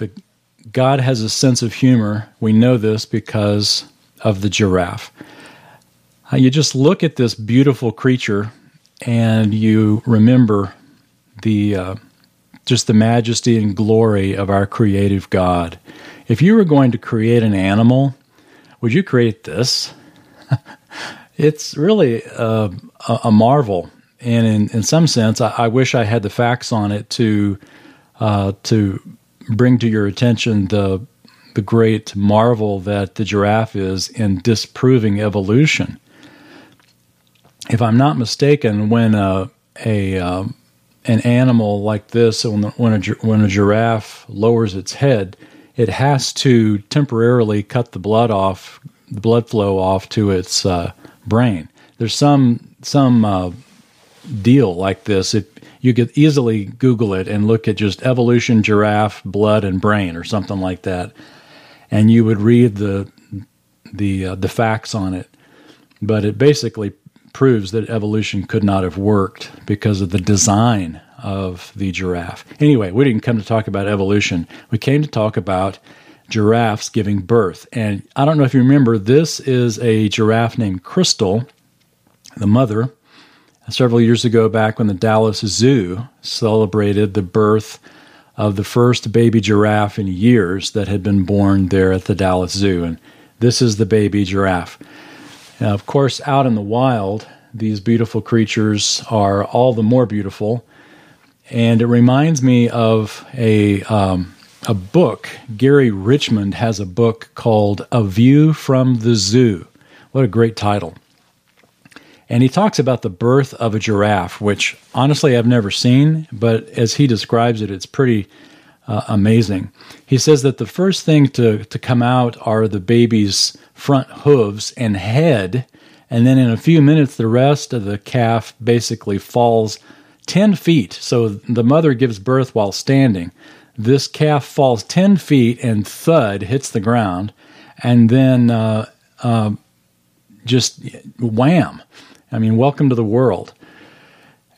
the God has a sense of humor. We know this because of the giraffe. Uh, you just look at this beautiful creature and you remember the uh, just the majesty and glory of our creative God. If you were going to create an animal, would you create this? it's really uh, a, a, marvel, and in, in some sense, I, I, wish I had the facts on it to uh, to bring to your attention the the great marvel that the giraffe is in disproving evolution. If I'm not mistaken, when a, a um, an animal like this, when, when, a, when a giraffe lowers its head, it has to temporarily cut the blood off, the blood flow off to its uh, brain. There's some some uh, deal like this. It, you could easily Google it and look at just evolution giraffe blood and brain or something like that, and you would read the the uh, the facts on it. But it basically proves that evolution could not have worked because of the design of the giraffe. Anyway, we didn't come to talk about evolution. We came to talk about giraffes giving birth. And I don't know if you remember, this is a giraffe named Crystal, the mother. Several years ago, back when the Dallas Zoo celebrated the birth of the first baby giraffe in years that had been born there at the Dallas Zoo. And this is the baby giraffe. Now, of course, out in the wild, these beautiful creatures are all the more beautiful. And it reminds me of a, um, a book. Gary Richmond has a book called A View from the Zoo. What a great title. And he talks about the birth of a giraffe, which honestly I've never seen, but as he describes it, it's pretty uh, amazing. He says that the first thing to, to come out are the baby's front hooves and head, and then in a few minutes, the rest of the calf basically falls 10 feet. So the mother gives birth while standing. This calf falls 10 feet and thud hits the ground, and then uh, uh, just wham. I mean, welcome to the world.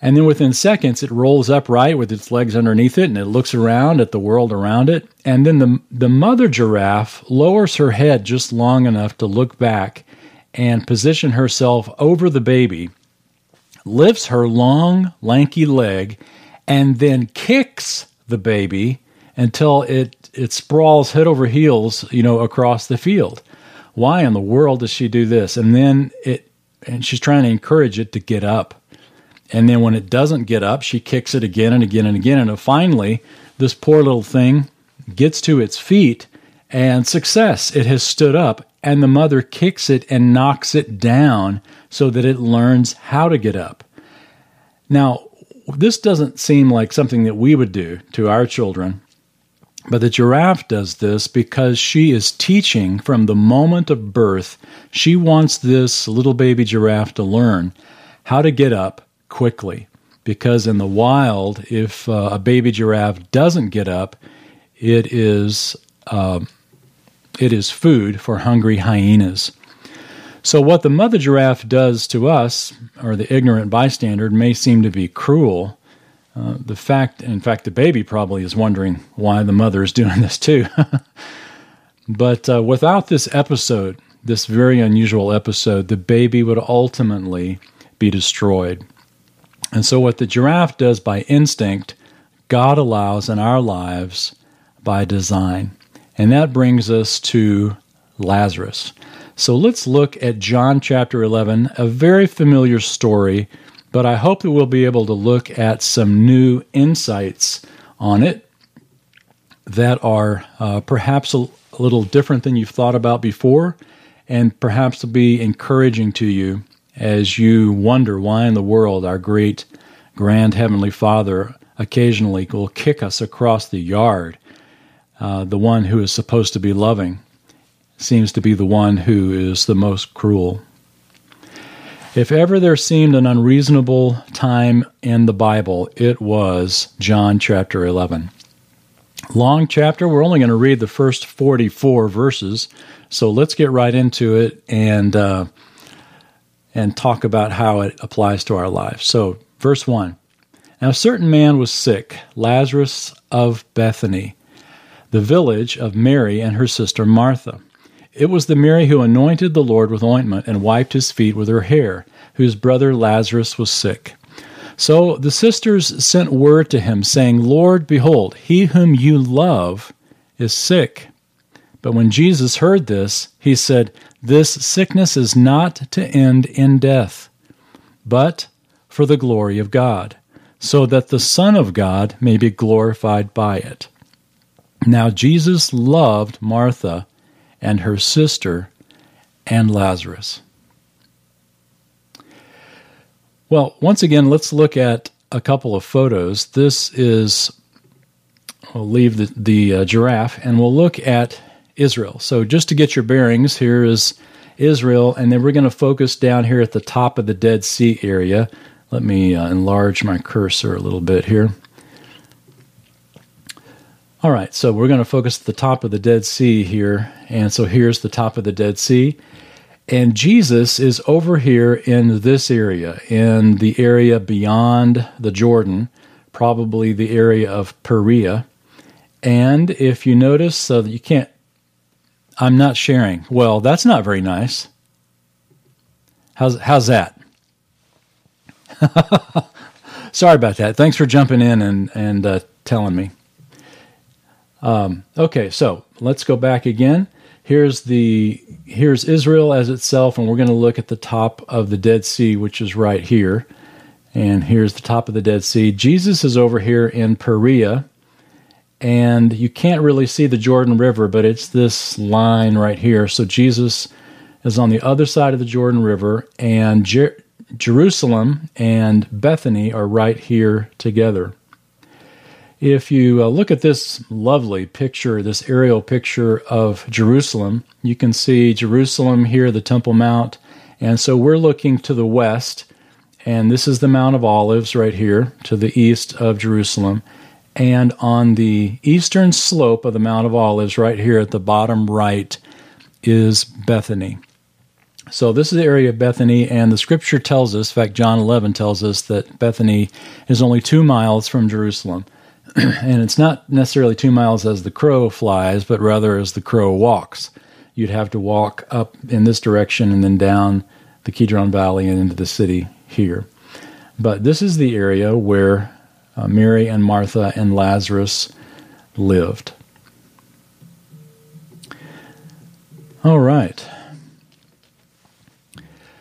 And then within seconds, it rolls upright with its legs underneath it and it looks around at the world around it. And then the, the mother giraffe lowers her head just long enough to look back and position herself over the baby, lifts her long, lanky leg, and then kicks the baby until it, it sprawls head over heels, you know, across the field. Why in the world does she do this? And then it, and she's trying to encourage it to get up and then when it doesn't get up, she kicks it again and again and again. And finally, this poor little thing gets to its feet and success. It has stood up, and the mother kicks it and knocks it down so that it learns how to get up. Now, this doesn't seem like something that we would do to our children, but the giraffe does this because she is teaching from the moment of birth. She wants this little baby giraffe to learn how to get up quickly because in the wild, if uh, a baby giraffe doesn't get up, it is uh, it is food for hungry hyenas. So what the mother giraffe does to us, or the ignorant bystander, may seem to be cruel. Uh, the fact, in fact, the baby probably is wondering why the mother is doing this too. but uh, without this episode, this very unusual episode, the baby would ultimately be destroyed. And so, what the giraffe does by instinct, God allows in our lives by design. And that brings us to Lazarus. So, let's look at John chapter 11, a very familiar story, but I hope that we'll be able to look at some new insights on it that are uh, perhaps a, a little different than you've thought about before, and perhaps will be encouraging to you as you wonder why in the world our great grand heavenly Father occasionally will kick us across the yard. Uh, the one who is supposed to be loving seems to be the one who is the most cruel. If ever there seemed an unreasonable time in the Bible, it was John chapter 11. Long chapter, we're only going to read the first 44 verses, so let's get right into it and uh, and talk about how it applies to our lives. So, verse 1 Now, a certain man was sick, Lazarus of Bethany, the village of Mary and her sister Martha. It was the Mary who anointed the Lord with ointment and wiped his feet with her hair, whose brother Lazarus was sick. So the sisters sent word to him, saying, Lord, behold, he whom you love is sick. But when Jesus heard this, he said, This sickness is not to end in death, but for the glory of God, so that the Son of God may be glorified by it. Now Jesus loved Martha and her sister and Lazarus. Well, once again, let's look at a couple of photos. This is, we'll leave the, the uh, giraffe and we'll look at Israel. So, just to get your bearings, here is Israel, and then we're going to focus down here at the top of the Dead Sea area. Let me uh, enlarge my cursor a little bit here. All right, so we're going to focus at the top of the Dead Sea here. And so here's the top of the Dead Sea. And Jesus is over here in this area, in the area beyond the Jordan, probably the area of Perea. And if you notice, so that you can't I'm not sharing. Well, that's not very nice. How's how's that? Sorry about that. Thanks for jumping in and and uh, telling me. Um, okay, so let's go back again. Here's the here's Israel as itself, and we're going to look at the top of the Dead Sea, which is right here. And here's the top of the Dead Sea. Jesus is over here in Perea, and you can't really see the Jordan River, but it's this line right here. So Jesus is on the other side of the Jordan River, and Jer- Jerusalem and Bethany are right here together. If you uh, look at this lovely picture, this aerial picture of Jerusalem, you can see Jerusalem here, the Temple Mount, and so we're looking to the west, and this is the Mount of Olives right here to the east of Jerusalem. And on the eastern slope of the Mount of Olives, right here at the bottom right, is Bethany. So this is the area of Bethany, and the scripture tells us, in fact, John 11 tells us that Bethany is only two miles from Jerusalem. and it's not necessarily two miles as the crow flies, but rather as the crow walks. You'd have to walk up in this direction and then down the Kidron Valley and into the city here. But this is the area where uh, Mary and Martha and Lazarus lived. All right.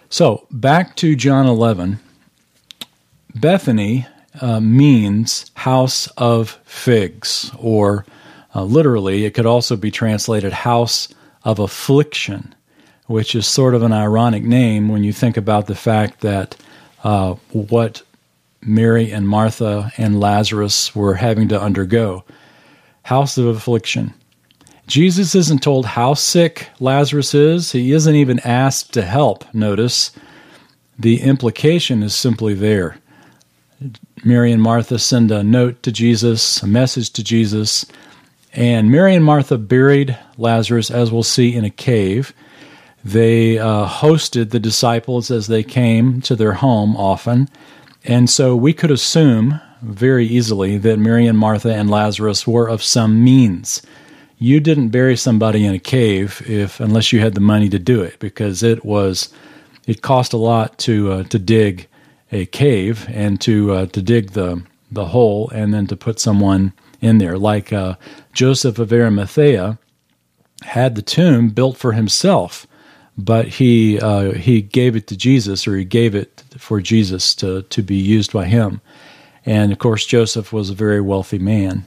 So back to John 11. Bethany uh, means house of figs, or uh, literally, it could also be translated house of affliction, which is sort of an ironic name when you think about the fact that uh, what Mary and Martha and Lazarus were having to undergo. House of affliction. Jesus isn't told how sick Lazarus is. He isn't even asked to help, notice. The implication is simply there. Mary and Martha send a note to Jesus, a message to Jesus, and Mary and Martha buried Lazarus, as we'll see, in a cave. They uh, hosted the disciples as they came to their home often. And so we could assume very easily that Mary and Martha and Lazarus were of some means. You didn't bury somebody in a cave if unless you had the money to do it because it was it cost a lot to uh, to dig a cave and to uh, to dig the the hole and then to put someone in there like uh, Joseph of Arimathea had the tomb built for himself but he uh, he gave it to Jesus, or he gave it for Jesus to to be used by him. And of course, Joseph was a very wealthy man.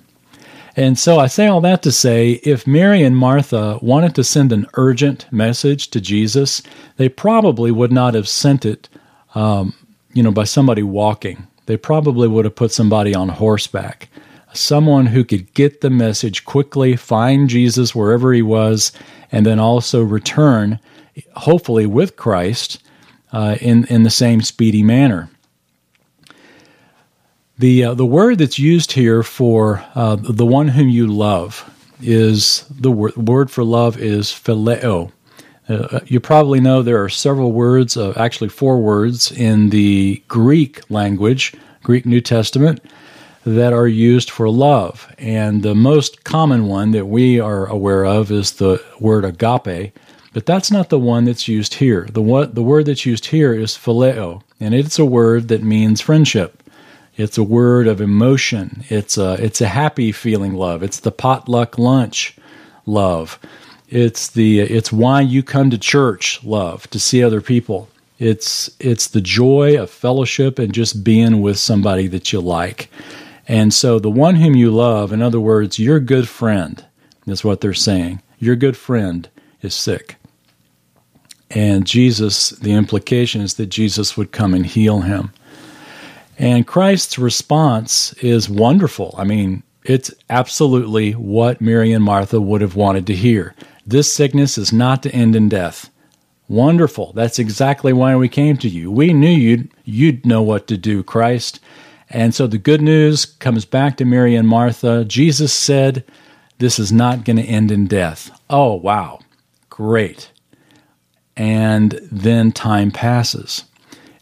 And so I say all that to say if Mary and Martha wanted to send an urgent message to Jesus, they probably would not have sent it, um, you know, by somebody walking. They probably would have put somebody on horseback, someone who could get the message quickly, find Jesus wherever he was, and then also return hopefully with Christ uh, in in the same speedy manner. The uh, the word that's used here for uh, the one whom you love is the word, word for love is phileo. Uh, you probably know there are several words, uh, actually four words in the Greek language, Greek New Testament, that are used for love. And the most common one that we are aware of is the word agape, but that's not the one that's used here. The, the word that's used here is phileo, and it's a word that means friendship. It's a word of emotion. It's a, it's a happy feeling love. It's the potluck lunch love. It's the it's why you come to church love to see other people. It's it's the joy of fellowship and just being with somebody that you like. And so the one whom you love, in other words, your good friend, is what they're saying. Your good friend is sick. And Jesus, the implication is that Jesus would come and heal him. And Christ's response is wonderful. I mean, it's absolutely what Mary and Martha would have wanted to hear. This sickness is not to end in death. Wonderful. That's exactly why we came to you. We knew you'd, you'd know what to do, Christ. And so the good news comes back to Mary and Martha. Jesus said, This is not going to end in death. Oh, wow. Great. And then time passes.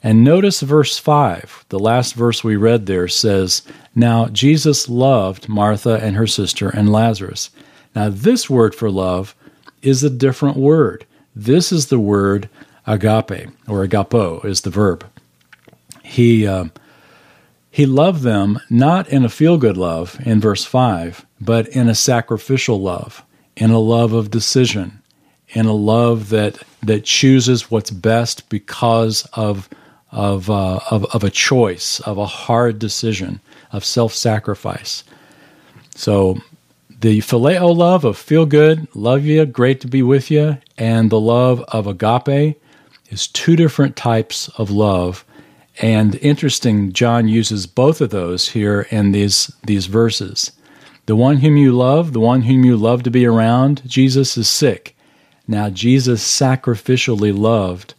And notice verse 5, the last verse we read there says, Now Jesus loved Martha and her sister and Lazarus. Now, this word for love is a different word. This is the word agape, or agapo is the verb. He, uh, he loved them not in a feel good love in verse 5, but in a sacrificial love, in a love of decision, in a love that, that chooses what's best because of of, uh, of, of a choice, of a hard decision, of self sacrifice. So the phileo love of feel good, love you, great to be with you, and the love of agape is two different types of love. And interesting, John uses both of those here in these, these verses. The one whom you love, the one whom you love to be around, Jesus is sick. Now, Jesus sacrificially loved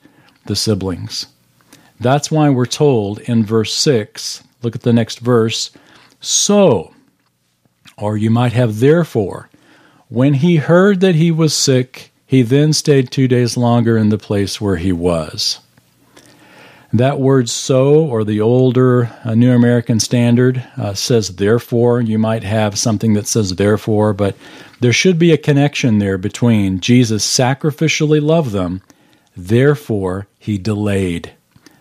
the siblings. That's why we're told in verse 6, look at the next verse, so, or you might have therefore, when he heard that he was sick, he then stayed two days longer in the place where he was. That word so, or the older uh, New American Standard, uh, says therefore. You might have something that says therefore, but there should be a connection there between Jesus sacrificially loved them, therefore he delayed.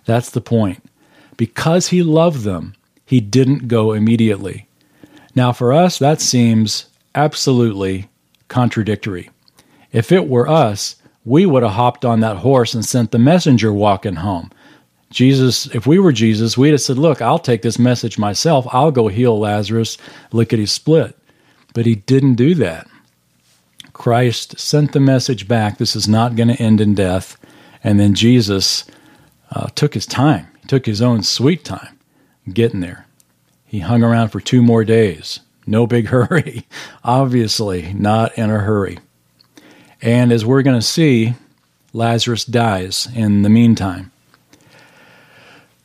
That's the point. Because he loved them, he didn't go immediately. Now, for us, that seems absolutely contradictory. If it were us, we would have hopped on that horse and sent the messenger walking home. Jesus, if we were Jesus, we'd have said, Look, I'll take this message myself. I'll go heal Lazarus, lickety split. But he didn't do that. Christ sent the message back this is not going to end in death. And then Jesus uh, took his time. He took his own sweet time getting there. He hung around for two more days. No big hurry. Obviously, not in a hurry. And as we're going to see, Lazarus dies in the meantime.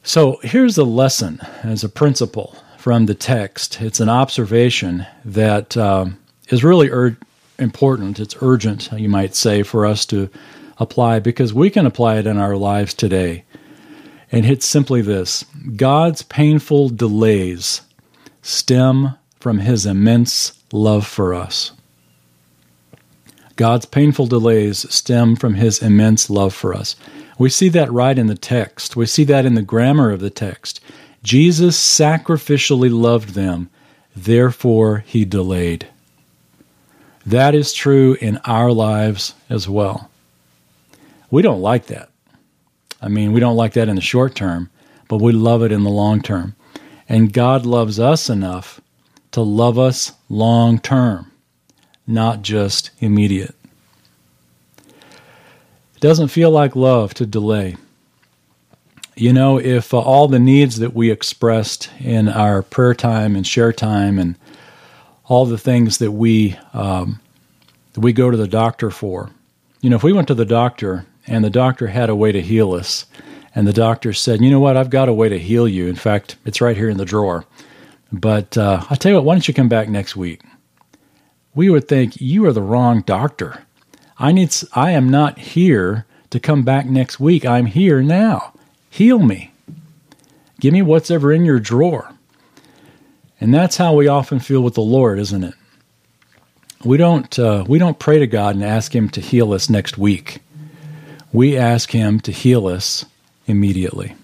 So here's a lesson as a principle from the text. It's an observation that uh, is really ur- important. It's urgent, you might say, for us to apply because we can apply it in our lives today and it's simply this God's painful delays stem from his immense love for us. God's painful delays stem from his immense love for us. We see that right in the text. We see that in the grammar of the text. Jesus sacrificially loved them, therefore he delayed. That is true in our lives as well. We don't like that. I mean, we don't like that in the short term, but we love it in the long term. And God loves us enough to love us long term, not just immediate. It doesn't feel like love to delay. You know, if uh, all the needs that we expressed in our prayer time and share time and all the things that we um, that we go to the doctor for, you know, if we went to the doctor and the doctor had a way to heal us. And the doctor said, You know what? I've got a way to heal you. In fact, it's right here in the drawer. But uh, I'll tell you what, why don't you come back next week? We would think, You are the wrong doctor. I, need, I am not here to come back next week. I'm here now. Heal me. Give me what's ever in your drawer. And that's how we often feel with the Lord, isn't it? We don't uh, we don't pray to God and ask Him to heal us next week. We ask Him to heal us immediately.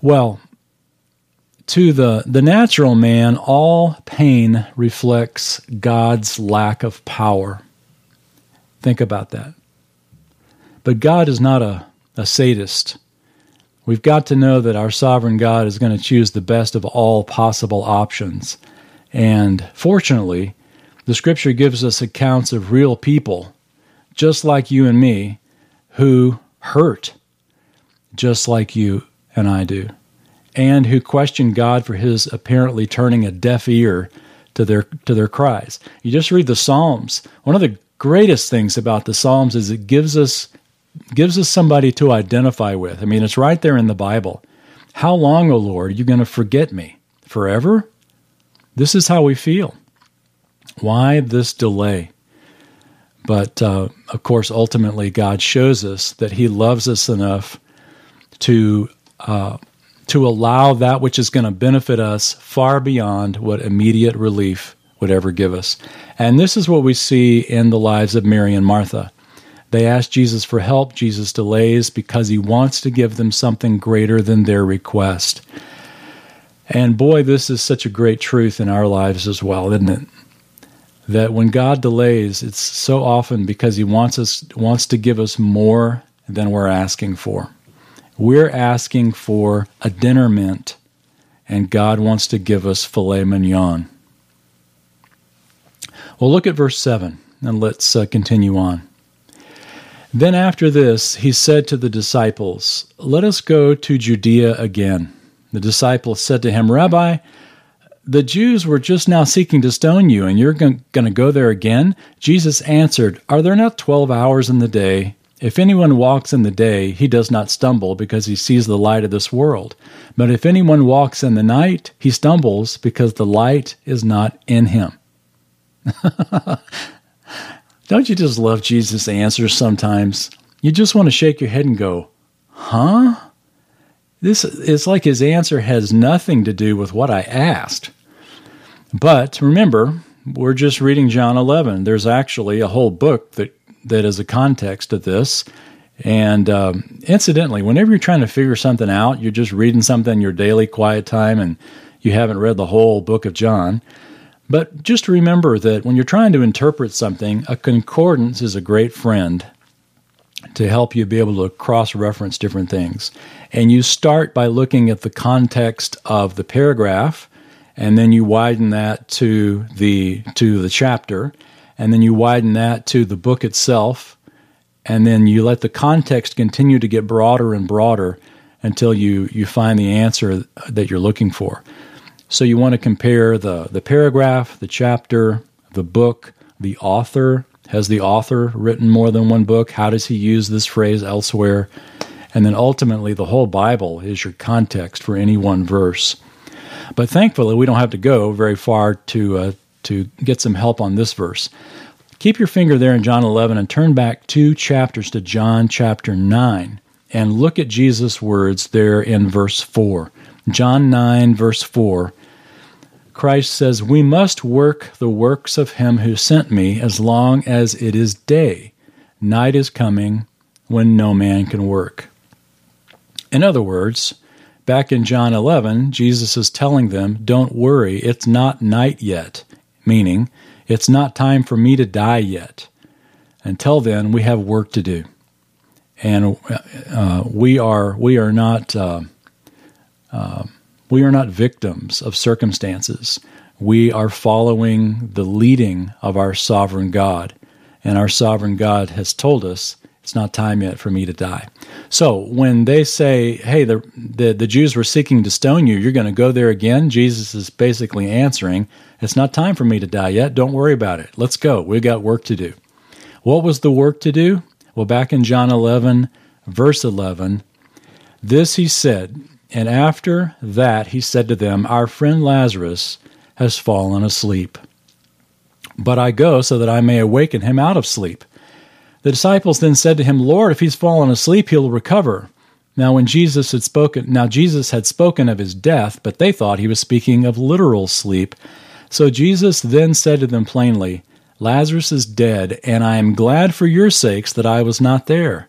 Well, to the, the natural man, all pain reflects God's lack of power. Think about that. But God is not a, a sadist. We've got to know that our sovereign God is going to choose the best of all possible options. And fortunately, the scripture gives us accounts of real people, just like you and me, who hurt, just like you and I do, and who question God for his apparently turning a deaf ear to their to their cries. You just read the Psalms. One of the greatest things about the Psalms is it gives us gives us somebody to identify with. I mean, it's right there in the Bible. How long, O Lord, are you going to forget me? Forever? This is how we feel. Why this delay? But uh, of course, ultimately, God shows us that He loves us enough to uh, to allow that which is going to benefit us far beyond what immediate relief would ever give us. And this is what we see in the lives of Mary and Martha. They ask Jesus for help. Jesus delays because he wants to give them something greater than their request. And boy, this is such a great truth in our lives as well, isn't it? That when God delays, it's so often because he wants us wants to give us more than we're asking for. We're asking for a dinner mint, and God wants to give us filet mignon. Well, look at verse 7, and let's uh, continue on. Then after this, he said to the disciples, Let us go to Judea again. The disciples said to him, Rabbi, the Jews were just now seeking to stone you, and you're going to go there again? Jesus answered, Are there not twelve hours in the day? If anyone walks in the day, he does not stumble because he sees the light of this world. But if anyone walks in the night, he stumbles because the light is not in him. Don't you just love Jesus' answers sometimes? You just want to shake your head and go, huh? This is like his answer has nothing to do with what I asked. But remember, we're just reading John 11. There's actually a whole book that, that is a context to this. And um, incidentally, whenever you're trying to figure something out, you're just reading something in your daily quiet time and you haven't read the whole book of John. But just remember that when you're trying to interpret something, a concordance is a great friend to help you be able to cross reference different things. And you start by looking at the context of the paragraph and then you widen that to the to the chapter and then you widen that to the book itself and then you let the context continue to get broader and broader until you you find the answer that you're looking for. So you want to compare the, the paragraph, the chapter, the book, the author. Has the author written more than one book? How does he use this phrase elsewhere? And then ultimately, the whole Bible is your context for any one verse. But thankfully, we don't have to go very far to, uh, to get some help on this verse. Keep your finger there in John 11 and turn back two chapters to John chapter 9 and look at Jesus' words there in verse 4. John 9, verse 4 Christ says, We must work the works of him who sent me as long as it is day. Night is coming when no man can work. In other words, back in John 11, Jesus is telling them, Don't worry, it's not night yet, meaning, it's not time for me to die yet. Until then, we have work to do. And uh, we are we are not uh, uh, we are not victims of circumstances. We are following the leading of our sovereign God. And our sovereign God has told us it's not time yet for me to die. So when they say, hey, the, the, the Jews were seeking to stone you, you're going to go there again, Jesus is basically answering, it's not time for me to die yet. Don't worry about it. Let's go. We've got work to do. What was the work to do? Well, back in John 11, verse 11, this he said, and after that he said to them, Our friend Lazarus has fallen asleep. But I go so that I may awaken him out of sleep. The disciples then said to him, Lord, if he's fallen asleep, he'll recover. Now, when Jesus had spoken, now Jesus had spoken of his death, but they thought he was speaking of literal sleep. So Jesus then said to them plainly, Lazarus is dead, and I am glad for your sakes that I was not there,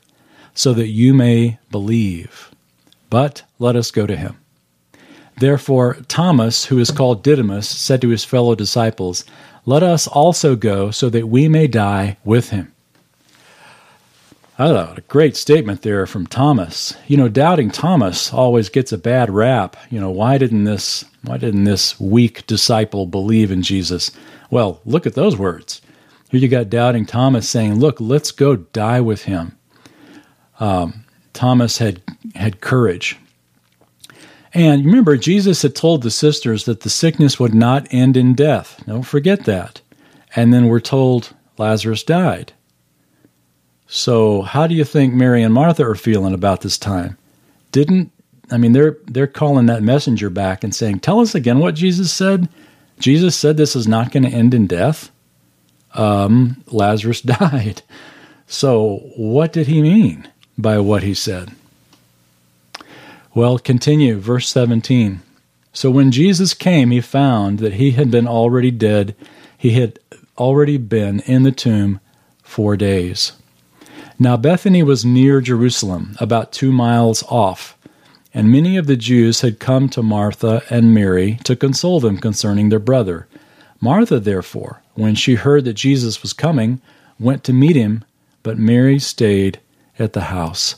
so that you may believe. But let us go to him. Therefore, Thomas, who is called Didymus, said to his fellow disciples, Let us also go, so that we may die with him. I thought a great statement there from Thomas. You know, doubting Thomas always gets a bad rap. You know, why didn't this why didn't this weak disciple believe in Jesus? Well, look at those words. Here you got doubting Thomas saying, "Look, let's go die with him." Um, Thomas had had courage. And remember, Jesus had told the sisters that the sickness would not end in death. Don't forget that. And then we're told Lazarus died. So, how do you think Mary and Martha are feeling about this time? Didn't I mean they're they're calling that messenger back and saying, "Tell us again what Jesus said." Jesus said this is not going to end in death. Um, Lazarus died. So, what did he mean by what he said? Well, continue, verse 17. So when Jesus came, he found that he had been already dead. He had already been in the tomb four days. Now Bethany was near Jerusalem, about two miles off, and many of the Jews had come to Martha and Mary to console them concerning their brother. Martha, therefore, when she heard that Jesus was coming, went to meet him, but Mary stayed at the house.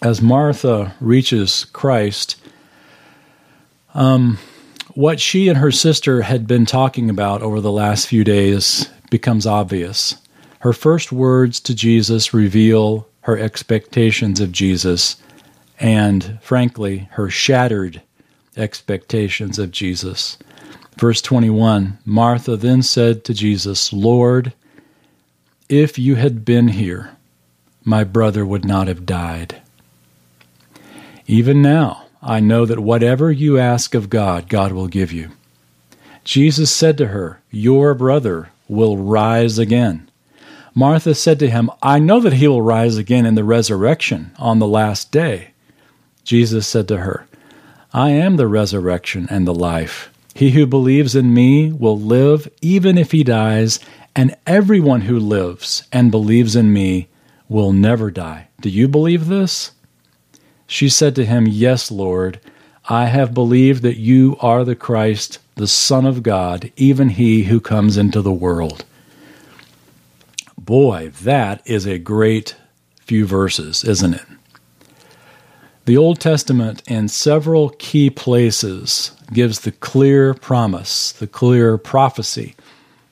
As Martha reaches Christ, um, what she and her sister had been talking about over the last few days becomes obvious. Her first words to Jesus reveal her expectations of Jesus and, frankly, her shattered expectations of Jesus. Verse 21 Martha then said to Jesus, Lord, if you had been here, my brother would not have died. Even now, I know that whatever you ask of God, God will give you. Jesus said to her, Your brother will rise again. Martha said to him, I know that he will rise again in the resurrection on the last day. Jesus said to her, I am the resurrection and the life. He who believes in me will live even if he dies, and everyone who lives and believes in me will never die. Do you believe this? She said to him, Yes, Lord. I have believed that you are the Christ, the Son of God, even he who comes into the world boy, that is a great few verses, isn't it? The Old Testament, in several key places, gives the clear promise, the clear prophecy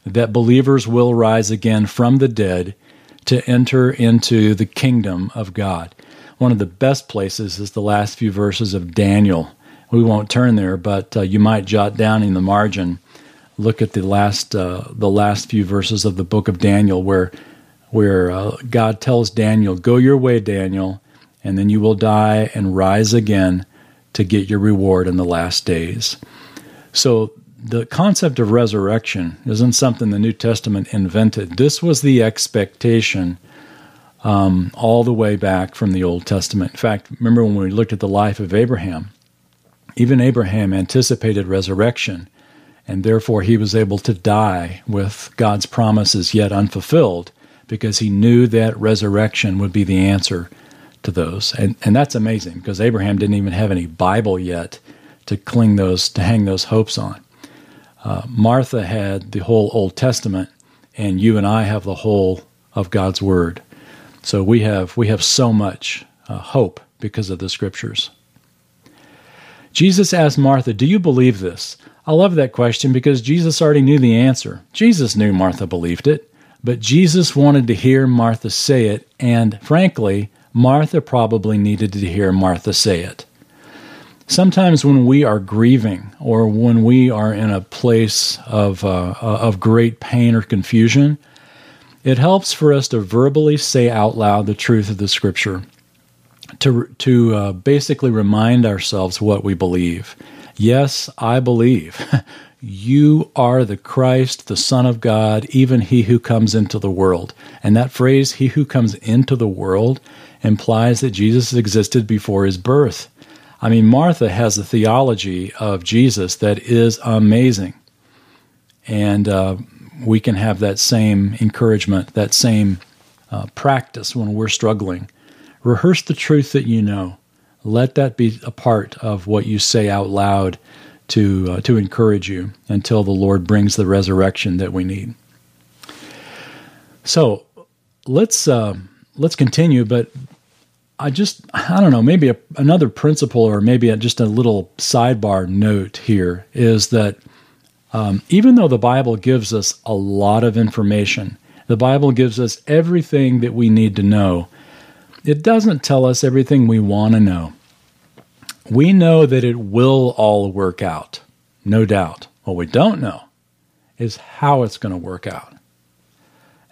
that believers will rise again from the dead to enter into the kingdom of God. One of the best places is the last few verses of Daniel. We won't turn there, but uh, you might jot down in the margin look at the last uh, the last few verses of the book of Daniel, where where uh, God tells Daniel, "Go your way, Daniel, and then you will die and rise again to get your reward in the last days." So the concept of resurrection isn't something the New Testament invented. This was the expectation um, all the way back from the Old Testament. In fact, remember when we looked at the life of Abraham? Even Abraham anticipated resurrection and therefore he was able to die with God's promises yet unfulfilled because he knew that resurrection would be the answer to those. And and that's amazing because Abraham didn't even have any Bible yet to cling those to hang those hopes on. Uh, Martha had the whole Old Testament, and you and I have the whole of God's Word. So we have we have so much uh, hope because of the Scriptures. Jesus asked Martha, "Do you believe this?" I love that question because Jesus already knew the answer. Jesus knew Martha believed it, but Jesus wanted to hear Martha say it, and frankly, Martha probably needed to hear Martha say it. Sometimes when we are grieving or when we are in a place of, uh, of great pain or confusion, it helps for us to verbally say out loud the truth of the scripture, to, to uh, basically remind ourselves what we believe. Yes, I believe. You are the Christ, the Son of God, even he who comes into the world. And that phrase, he who comes into the world, implies that Jesus existed before his birth. I mean, Martha has a theology of Jesus that is amazing. And uh, we can have that same encouragement, that same uh, practice when we're struggling. Rehearse the truth that you know. Let that be a part of what you say out loud to uh, to encourage you until the Lord brings the resurrection that we need. So let's uh, let's continue, but I just I don't know maybe a, another principle or maybe a, just a little sidebar note here is that um, even though the Bible gives us a lot of information, the Bible gives us everything that we need to know. It doesn't tell us everything we want to know. We know that it will all work out, no doubt. What we don't know is how it's going to work out.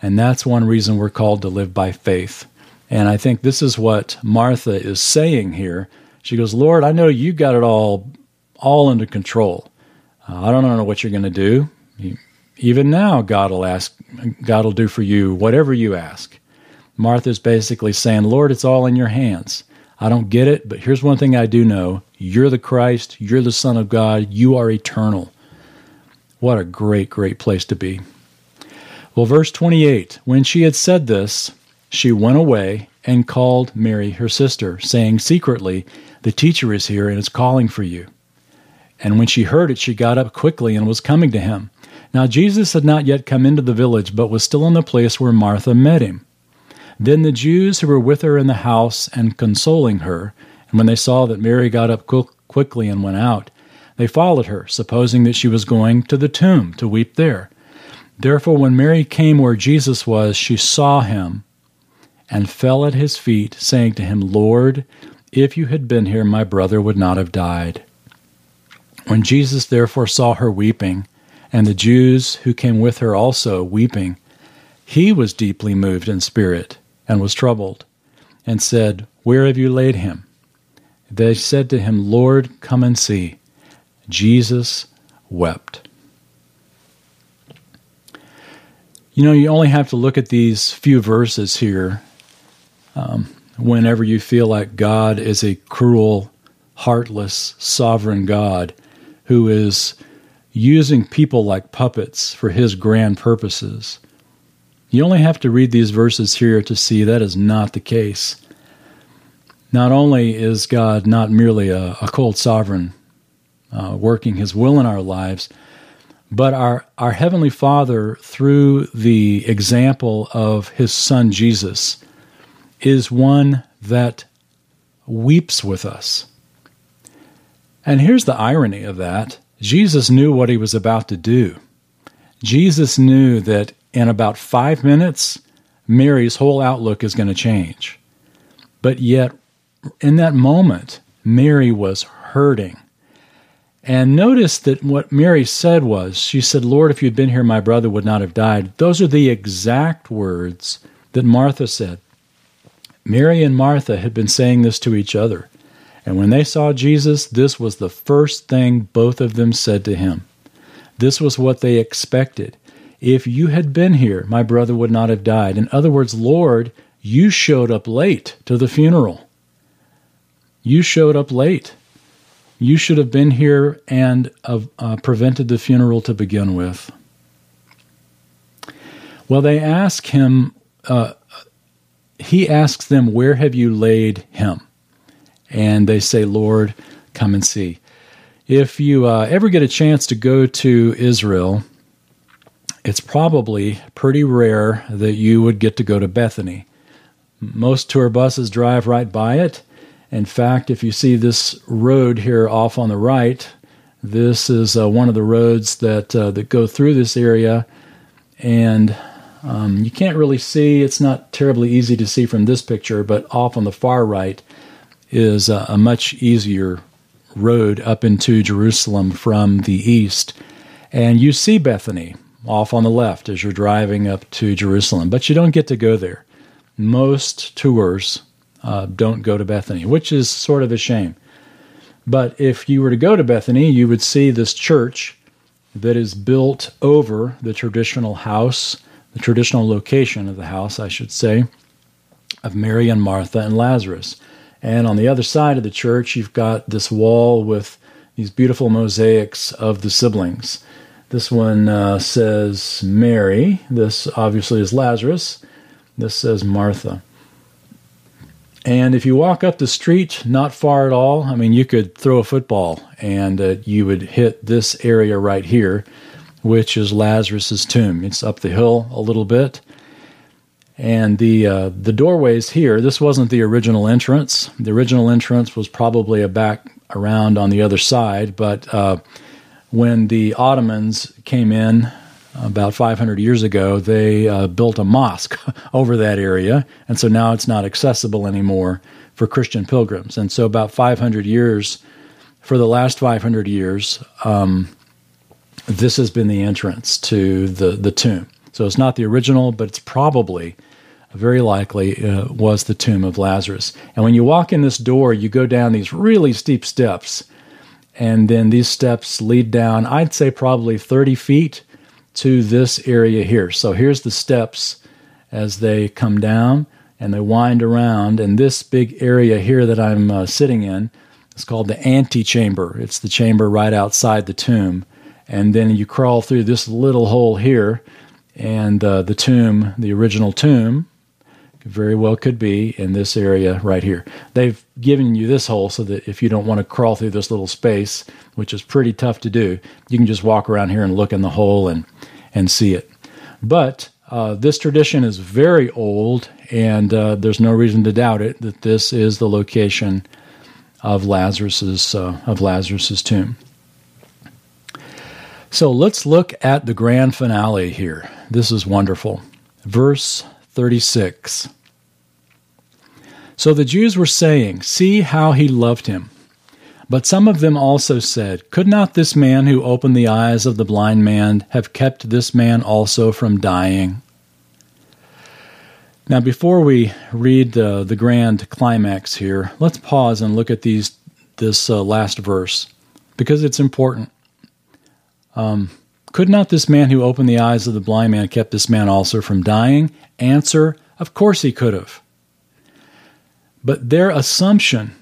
And that's one reason we're called to live by faith. And I think this is what Martha is saying here. She goes, Lord, I know you got it all all under control. Uh, I don't know what you're going to do. Even now, God will ask, God will do for you whatever you ask. Martha's basically saying, Lord, it's all in your hands. I don't get it, but here's one thing I do know you're the Christ, you're the Son of God, you are eternal. What a great, great place to be. Well, verse 28 When she had said this, she went away and called Mary, her sister, saying secretly, The teacher is here and is calling for you. And when she heard it, she got up quickly and was coming to him. Now Jesus had not yet come into the village, but was still in the place where Martha met him. Then the Jews who were with her in the house and consoling her, and when they saw that Mary got up quickly and went out, they followed her, supposing that she was going to the tomb to weep there. Therefore, when Mary came where Jesus was, she saw him and fell at his feet, saying to him, Lord, if you had been here, my brother would not have died. When Jesus therefore saw her weeping, and the Jews who came with her also weeping, he was deeply moved in spirit and was troubled, and said, Where have you laid him? They said to him, Lord, come and see. Jesus wept. You know, you only have to look at these few verses here um, whenever you feel like God is a cruel, heartless, sovereign God who is using people like puppets for his grand purposes. You only have to read these verses here to see that is not the case. Not only is God not merely a, a cold sovereign uh, working his will in our lives, but our, our Heavenly Father, through the example of his Son Jesus, is one that weeps with us. And here's the irony of that Jesus knew what he was about to do. Jesus knew that in about five minutes, Mary's whole outlook is going to change. But yet, in that moment, Mary was hurting. And notice that what Mary said was, she said, Lord, if you'd been here, my brother would not have died. Those are the exact words that Martha said. Mary and Martha had been saying this to each other. And when they saw Jesus, this was the first thing both of them said to him. This was what they expected. If you had been here, my brother would not have died. In other words, Lord, you showed up late to the funeral. You showed up late. You should have been here and uh, uh, prevented the funeral to begin with. Well, they ask him, uh, he asks them, Where have you laid him? and they say, Lord, come and see. If you uh, ever get a chance to go to Israel, it's probably pretty rare that you would get to go to Bethany. Most tour buses drive right by it. In fact, if you see this road here off on the right, this is uh, one of the roads that uh, that go through this area, and um, you can't really see. It's not terribly easy to see from this picture, but off on the far right, is a, a much easier road up into Jerusalem from the east. And you see Bethany off on the left as you're driving up to Jerusalem, but you don't get to go there. Most tours uh, don't go to Bethany, which is sort of a shame. But if you were to go to Bethany, you would see this church that is built over the traditional house, the traditional location of the house, I should say, of Mary and Martha and Lazarus. And on the other side of the church, you've got this wall with these beautiful mosaics of the siblings. This one uh, says Mary. This obviously is Lazarus. This says Martha. And if you walk up the street, not far at all, I mean, you could throw a football and uh, you would hit this area right here, which is Lazarus's tomb. It's up the hill a little bit. And the uh, the doorways here. This wasn't the original entrance. The original entrance was probably a back around on the other side. But uh, when the Ottomans came in about 500 years ago, they uh, built a mosque over that area, and so now it's not accessible anymore for Christian pilgrims. And so, about 500 years, for the last 500 years, um, this has been the entrance to the the tomb. So it's not the original, but it's probably very likely uh, was the tomb of Lazarus. And when you walk in this door, you go down these really steep steps. And then these steps lead down, I'd say probably 30 feet to this area here. So here's the steps as they come down and they wind around. And this big area here that I'm uh, sitting in is called the antechamber. It's the chamber right outside the tomb. And then you crawl through this little hole here, and uh, the tomb, the original tomb, very well could be in this area right here. They've given you this hole so that if you don't want to crawl through this little space, which is pretty tough to do, you can just walk around here and look in the hole and, and see it. But uh, this tradition is very old, and uh, there's no reason to doubt it that this is the location of Lazarus's uh, of Lazarus's tomb. So let's look at the grand finale here. This is wonderful. Verse 36. So the Jews were saying, See how he loved him. But some of them also said, Could not this man who opened the eyes of the blind man have kept this man also from dying? Now, before we read uh, the grand climax here, let's pause and look at these this uh, last verse because it's important. Um, could not this man who opened the eyes of the blind man kept this man also from dying? Answer Of course he could have. But their assumption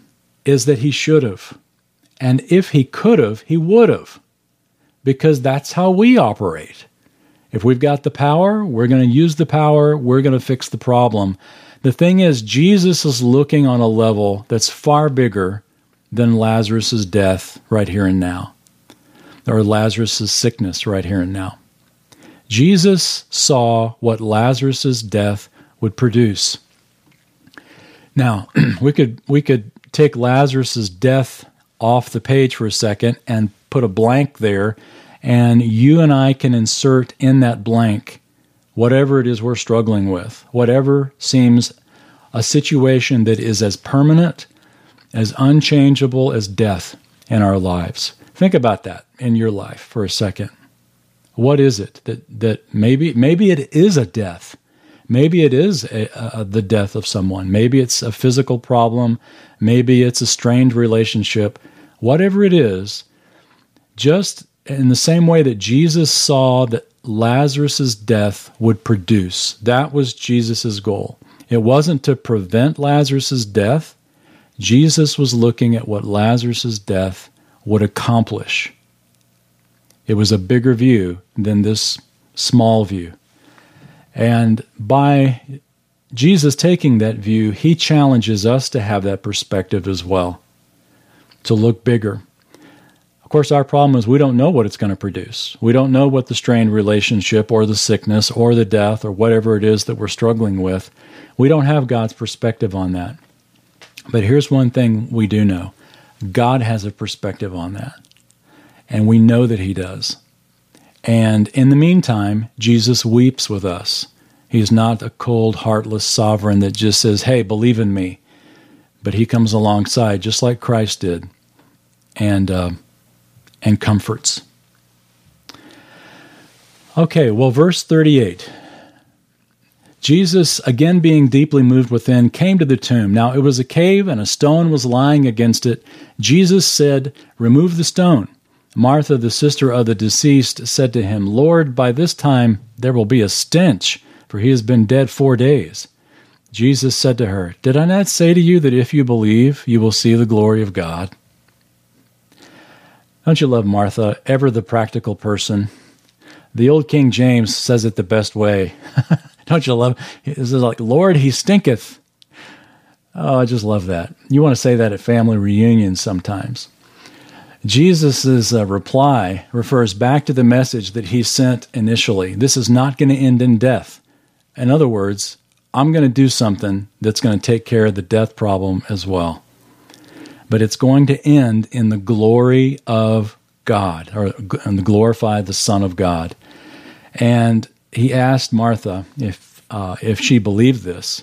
is that he should have. And if he could have, he would have. Because that's how we operate. If we've got the power, we're going to use the power, we're going to fix the problem. The thing is, Jesus is looking on a level that's far bigger than Lazarus' death right here and now or Lazarus' sickness right here and now. Jesus saw what Lazarus' death would produce. Now, we could we could take Lazarus' death off the page for a second and put a blank there, and you and I can insert in that blank whatever it is we're struggling with, whatever seems a situation that is as permanent, as unchangeable as death in our lives. Think about that in your life for a second. What is it that that maybe maybe it is a death. Maybe it is a, the death of someone. Maybe it's a physical problem. Maybe it's a strained relationship. Whatever it is, just in the same way that Jesus saw that Lazarus's death would produce. That was Jesus' goal. It wasn't to prevent Lazarus's death. Jesus was looking at what Lazarus's death would accomplish. It was a bigger view than this small view. And by Jesus taking that view, he challenges us to have that perspective as well, to look bigger. Of course, our problem is we don't know what it's going to produce. We don't know what the strained relationship or the sickness or the death or whatever it is that we're struggling with. We don't have God's perspective on that. But here's one thing we do know God has a perspective on that. And we know that He does. And in the meantime, Jesus weeps with us. He's not a cold, heartless sovereign that just says, hey, believe in me. But He comes alongside, just like Christ did, and, uh, and comforts. Okay, well, verse 38. Jesus, again being deeply moved within, came to the tomb. Now it was a cave, and a stone was lying against it. Jesus said, Remove the stone. Martha, the sister of the deceased, said to him, Lord, by this time there will be a stench, for he has been dead four days. Jesus said to her, Did I not say to you that if you believe, you will see the glory of God? Don't you love Martha, ever the practical person? The old King James says it the best way. Don't you love? This is like, Lord, he stinketh. Oh, I just love that. You want to say that at family reunions sometimes. Jesus' uh, reply refers back to the message that he sent initially. This is not going to end in death. In other words, I'm going to do something that's going to take care of the death problem as well. But it's going to end in the glory of God, or and glorify the Son of God. And he asked Martha if uh, if she believed this,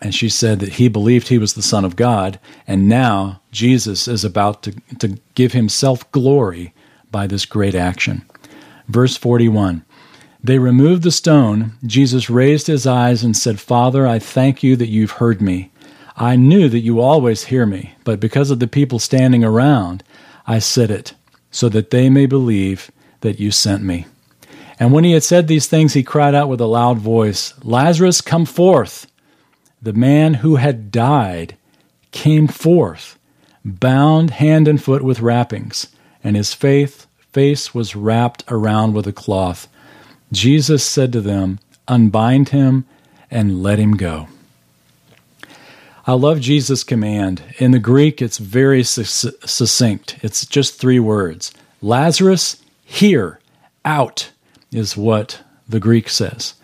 and she said that he believed he was the Son of God, and now Jesus is about to, to give himself glory by this great action. Verse 41 They removed the stone. Jesus raised his eyes and said, Father, I thank you that you've heard me. I knew that you always hear me, but because of the people standing around, I said it, so that they may believe that you sent me. And when he had said these things, he cried out with a loud voice, Lazarus, come forth the man who had died came forth, bound hand and foot with wrappings, and his faith, face was wrapped around with a cloth. Jesus said to them, Unbind him and let him go. I love Jesus' command. In the Greek, it's very succinct. It's just three words Lazarus, here, out, is what the Greek says.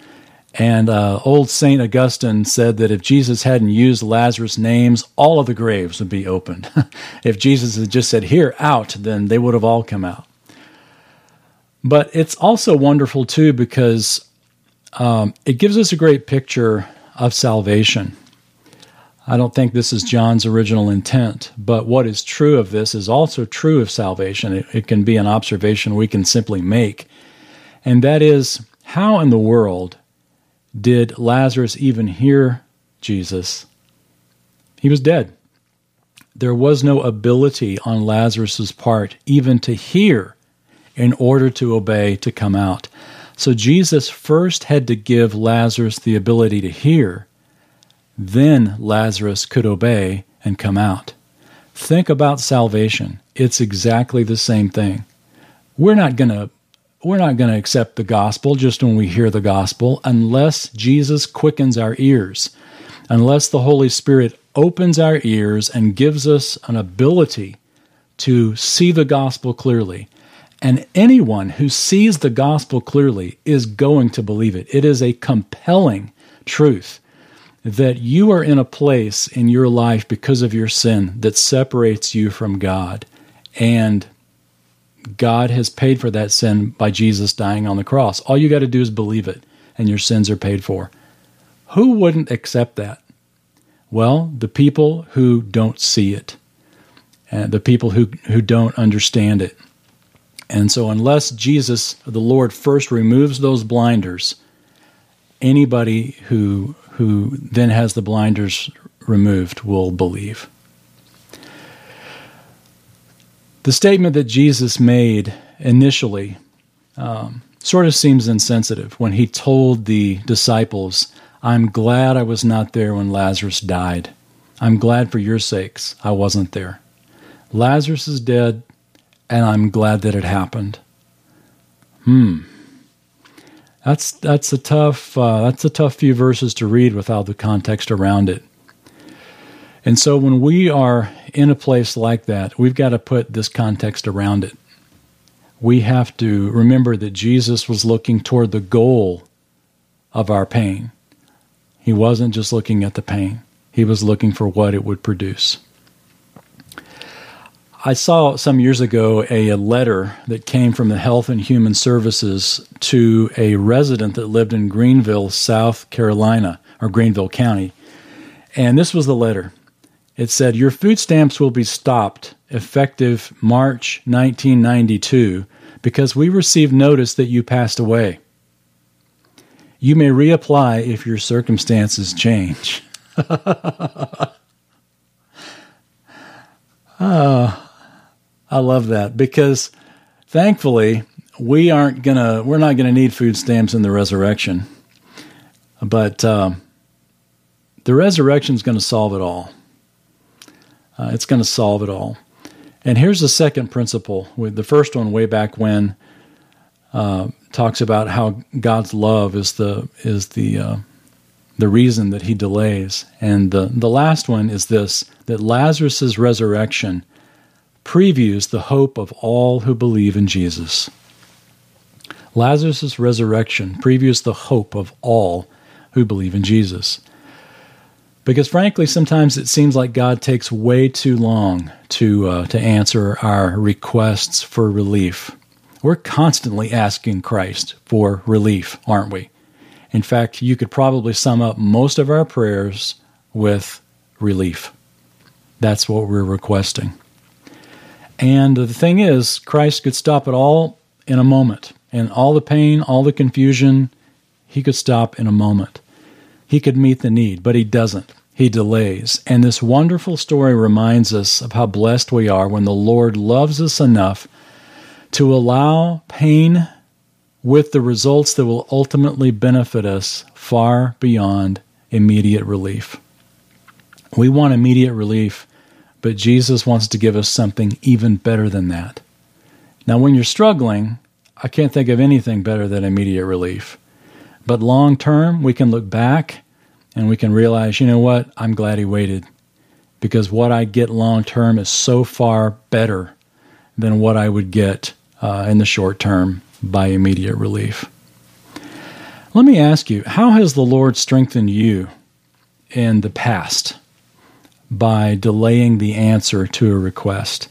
And uh, old St. Augustine said that if Jesus hadn't used Lazarus' names, all of the graves would be opened. if Jesus had just said, Here, out, then they would have all come out. But it's also wonderful, too, because um, it gives us a great picture of salvation. I don't think this is John's original intent, but what is true of this is also true of salvation. It, it can be an observation we can simply make. And that is, how in the world did Lazarus even hear Jesus? He was dead. There was no ability on Lazarus's part even to hear in order to obey to come out. So Jesus first had to give Lazarus the ability to hear. Then Lazarus could obey and come out. Think about salvation. It's exactly the same thing. We're not going to we're not going to accept the gospel just when we hear the gospel unless Jesus quickens our ears, unless the Holy Spirit opens our ears and gives us an ability to see the gospel clearly. And anyone who sees the gospel clearly is going to believe it. It is a compelling truth that you are in a place in your life because of your sin that separates you from God. And God has paid for that sin by Jesus dying on the cross. All you got to do is believe it, and your sins are paid for. Who wouldn't accept that? Well, the people who don't see it, and the people who, who don't understand it. And so, unless Jesus, the Lord, first removes those blinders, anybody who, who then has the blinders removed will believe. The statement that Jesus made initially um, sort of seems insensitive when he told the disciples, I'm glad I was not there when Lazarus died. I'm glad for your sakes I wasn't there. Lazarus is dead, and I'm glad that it happened. Hmm. That's that's a tough uh, that's a tough few verses to read without the context around it. And so when we are in a place like that, we've got to put this context around it. We have to remember that Jesus was looking toward the goal of our pain. He wasn't just looking at the pain, he was looking for what it would produce. I saw some years ago a, a, letter that came from the Health and Human Services to a resident that lived in Greenville, South Carolina, or Greenville County. And this was the letter. It said, Your food stamps will be stopped effective March 1992 because we received notice that you passed away. You may reapply if your circumstances change. oh, I love that because thankfully, we aren't gonna we're not gonna need food stamps in the resurrection, but uh, the resurrection is to solve it all. Uh, it's going to solve it all. And here's the second principle. The first one, way back when, uh, talks about how God's love is the is the uh, the reason that He delays. And the the last one is this: that Lazarus's resurrection previews the hope of all who believe in Jesus. Lazarus' resurrection previews the hope of all who believe in Jesus. Because frankly, sometimes it seems like God takes way too long to, uh, to answer our requests for relief. We're constantly asking Christ for relief, aren't we? In fact, you could probably sum up most of our prayers with relief. That's what we're requesting. And the thing is, Christ could stop it all in a moment. And all the pain, all the confusion, he could stop in a moment. He could meet the need, but he doesn't. He delays. And this wonderful story reminds us of how blessed we are when the Lord loves us enough to allow pain with the results that will ultimately benefit us far beyond immediate relief. We want immediate relief but Jesus wants to give us something even better than that. Now, when you're struggling, I can't think of anything better than immediate relief. But long term, we can look back and we can realize, you know what? I'm glad he waited because what I get long term is so far better than what I would get uh, in the short term by immediate relief. Let me ask you, how has the Lord strengthened you in the past? by delaying the answer to a request.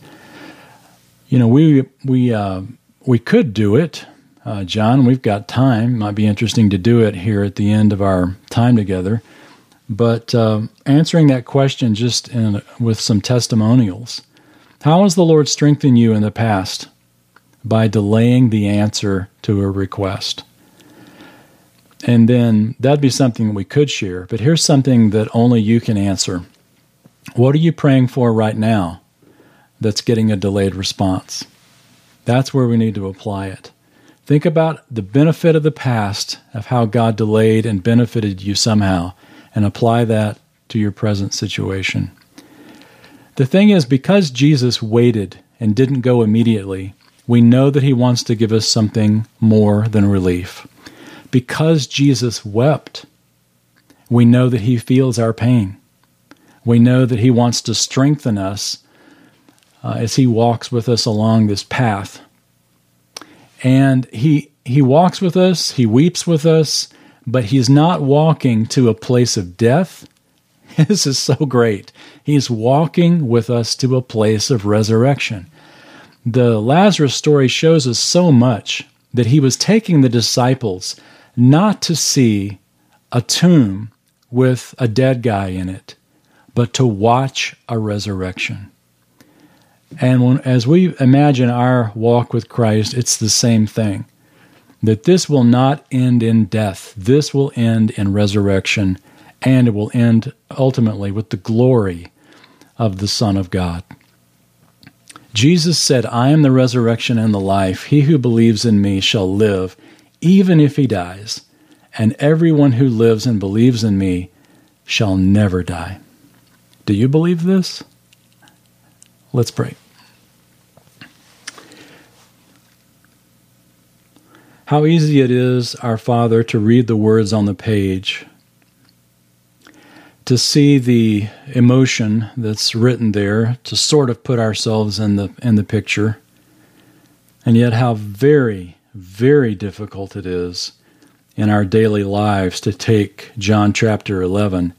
You know, we we uh, we could do it, uh, John. We've got time. Might be interesting to do it here at the end of our time together. But uh, answering that question just in, with some testimonials. How has the Lord strengthened you in the past by delaying the answer to a request? And then that'd be something we could share. But here's something that only you can answer. What are you praying for right now that's getting a delayed response? That's where we need to apply it. Think about the benefit of the past, of how God delayed and benefited you somehow, and apply that to your present situation. The thing is, because Jesus waited and didn't go immediately, we know that he wants to give us something more than relief. Because Jesus wept, we know that he feels our pain. We know that He wants to strengthen us uh, as He walks with us along this path. And He He walks with us, He weeps with us, but He's not walking to a place of death. This is so great. He's walking with us to a place of resurrection. The Lazarus story shows us so much that he was taking the disciples not to see a tomb with a dead guy in it, but to watch a resurrection. And when, as we imagine our walk with Christ, it's the same thing. That this will not end in death, this will end in resurrection, and it will end ultimately with the glory of the Son of God. Jesus said, I am the resurrection and the life. He who believes in me shall live, even if he dies, and everyone who lives and believes in me shall never die. Do you believe this? Let's pray. How easy it is, our Father, to read the words on the page, to see the emotion that's written there, to sort of put ourselves in the in the picture. And yet how very, very difficult it is in our daily lives to take John chapter 11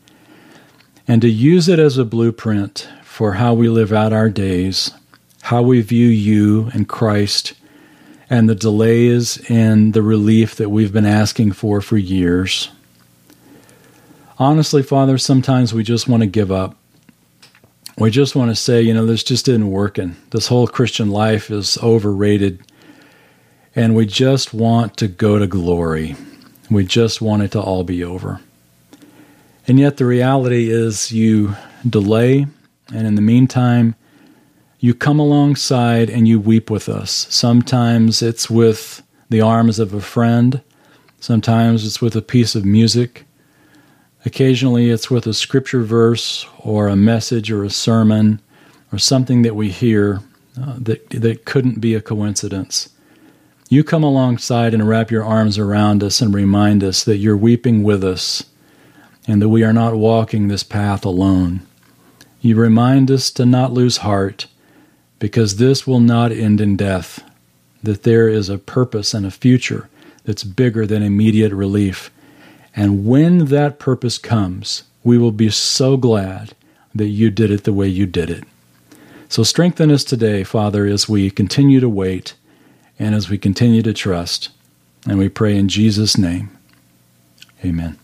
and to use it as a blueprint for how we live out our days, how we view you and Christ, and the delays and the relief that we've been asking for for years. Honestly, Father, sometimes we just want to give up. We just want to say, you know, this just isn't working. This whole Christian life is overrated. And we just want to go to glory. We just want it to all be over. And yet, the reality is, you delay, and in the meantime, you come alongside and you weep with us. Sometimes it's with the arms of a friend, sometimes it's with a piece of music. Occasionally, it's with a scripture verse or a message or a sermon or something that we hear uh, that, that couldn't be a coincidence. You come alongside and wrap your arms around us and remind us that you're weeping with us and that we are not walking this path alone. You remind us to not lose heart because this will not end in death, that there is a purpose and a future that's bigger than immediate relief. And when that purpose comes, we will be so glad that you did it the way you did it. So strengthen us today, Father, as we continue to wait and as we continue to trust. And we pray in Jesus' name. Amen.